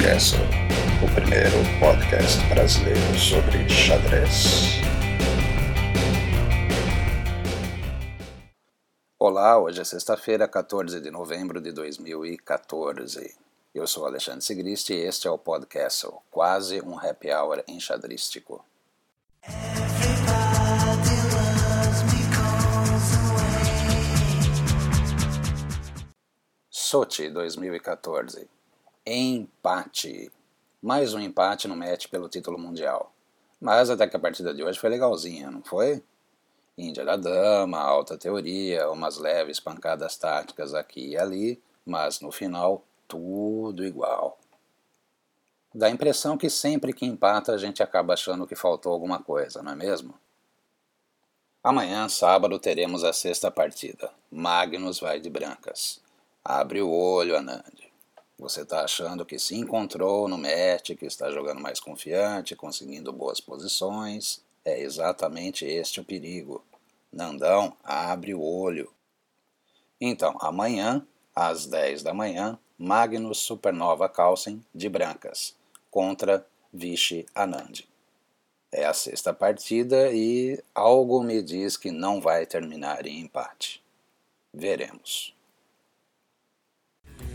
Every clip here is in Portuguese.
Podcast, o primeiro podcast brasileiro sobre xadrez. Olá, hoje é sexta-feira, 14 de novembro de 2014. Eu sou Alexandre Sigrist e este é o podcast, quase um happy hour enxadrístico. Sochi 2014 Empate. Mais um empate no match pelo título mundial. Mas até que a partida de hoje foi legalzinha, não foi? Índia da dama, alta teoria, umas leves pancadas táticas aqui e ali, mas no final tudo igual. Dá a impressão que sempre que empata a gente acaba achando que faltou alguma coisa, não é mesmo? Amanhã, sábado, teremos a sexta partida. Magnus vai de brancas. Abre o olho, Anand. Você está achando que se encontrou no match, que está jogando mais confiante, conseguindo boas posições. É exatamente este o perigo. Nandão, abre o olho. Então, amanhã, às 10 da manhã, Magnus Supernova Carlsen de brancas contra Vichy Anand. É a sexta partida e algo me diz que não vai terminar em empate. Veremos.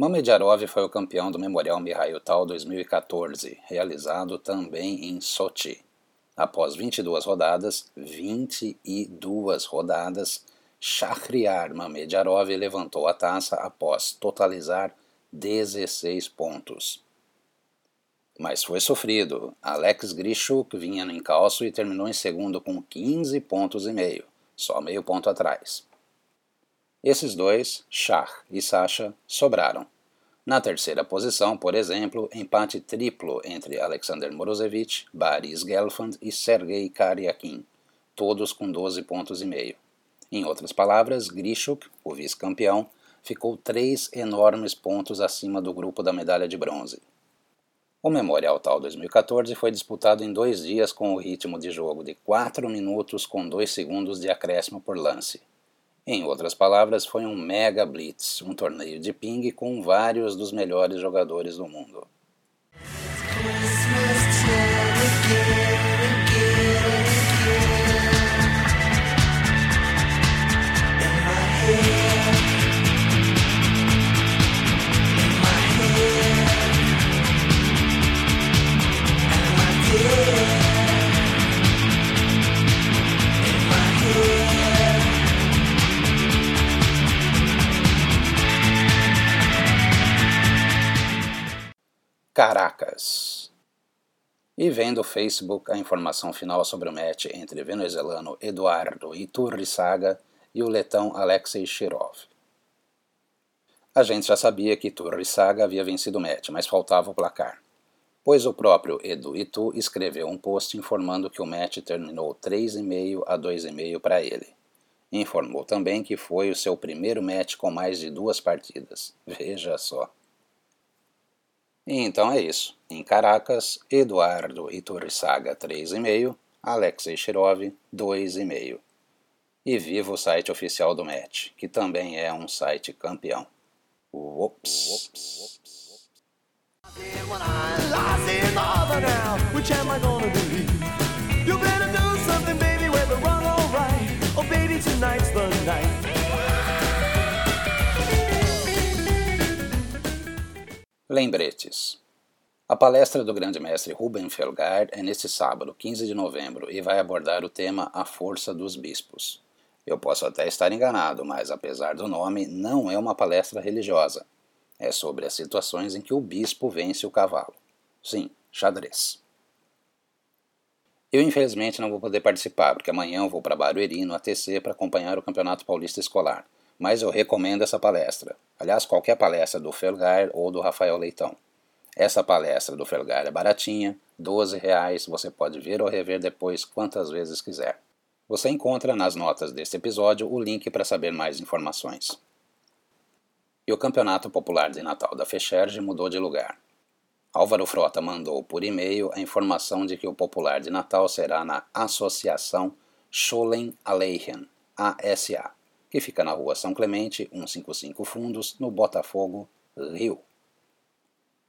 Mamedjarov foi o campeão do Memorial Mihail Tal 2014, realizado também em Sochi. Após 22 rodadas, 22 rodadas, Shahriar Mamedjarov levantou a taça após totalizar 16 pontos. Mas foi sofrido. Alex Grishuk vinha no encalço e terminou em segundo com 15 pontos e meio, só meio ponto atrás. Esses dois, Shah e Sasha, sobraram. Na terceira posição, por exemplo, empate triplo entre Alexander Morozevich, Boris Gelfand e Sergei Karyakin, todos com 12 pontos e meio. Em outras palavras, Grishuk, o vice-campeão, ficou três enormes pontos acima do grupo da medalha de bronze. O Memorial Tal 2014 foi disputado em dois dias com o ritmo de jogo de 4 minutos com 2 segundos de acréscimo por lance. Em outras palavras, foi um mega blitz, um torneio de ping com vários dos melhores jogadores do mundo. Caracas. E vendo o Facebook a informação final sobre o match entre o venezuelano Eduardo Iturrisaga e o letão Alexei Shirov. A gente já sabia que Iturrisaga havia vencido o match, mas faltava o placar. Pois o próprio Edu Itu escreveu um post informando que o match terminou 3,5 a 2,5 para ele. Informou também que foi o seu primeiro match com mais de duas partidas. Veja só. Então é isso. Em Caracas, Eduardo Iturrisaga 3,5, Alexei Shirov 2,5. E viva o site oficial do match, que também é um site campeão. Ups. Lembretes. A palestra do grande mestre Ruben Felgar é neste sábado, 15 de novembro, e vai abordar o tema A Força dos Bispos. Eu posso até estar enganado, mas apesar do nome, não é uma palestra religiosa. É sobre as situações em que o bispo vence o cavalo. Sim, xadrez. Eu infelizmente não vou poder participar, porque amanhã eu vou para Barueri, no ATC, para acompanhar o Campeonato Paulista Escolar mas eu recomendo essa palestra. Aliás, qualquer palestra do Felgar ou do Rafael Leitão. Essa palestra do Felgar é baratinha, 12 reais, você pode ver ou rever depois quantas vezes quiser. Você encontra nas notas deste episódio o link para saber mais informações. E o Campeonato Popular de Natal da Fecherge mudou de lugar. Álvaro Frota mandou por e-mail a informação de que o Popular de Natal será na Associação Scholen Aleichem, ASA, que fica na rua São Clemente, 155 Fundos, no Botafogo, Rio.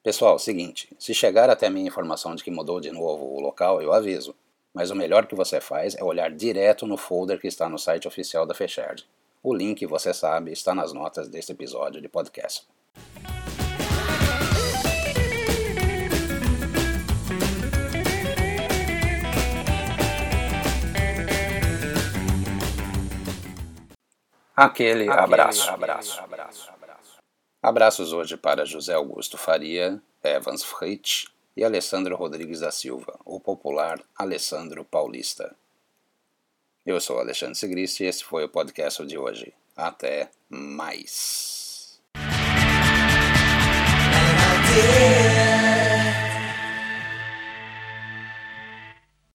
Pessoal, seguinte, se chegar até minha informação de que mudou de novo o local, eu aviso. Mas o melhor que você faz é olhar direto no folder que está no site oficial da Fecherd. O link, você sabe, está nas notas deste episódio de podcast. Aquele, Aquele abraço. abraço. abraço. Abraços hoje para José Augusto Faria, Evans Fritz e Alessandro Rodrigues da Silva, o popular Alessandro Paulista. Eu sou Alexandre Sigrist e esse foi o podcast de hoje. Até mais.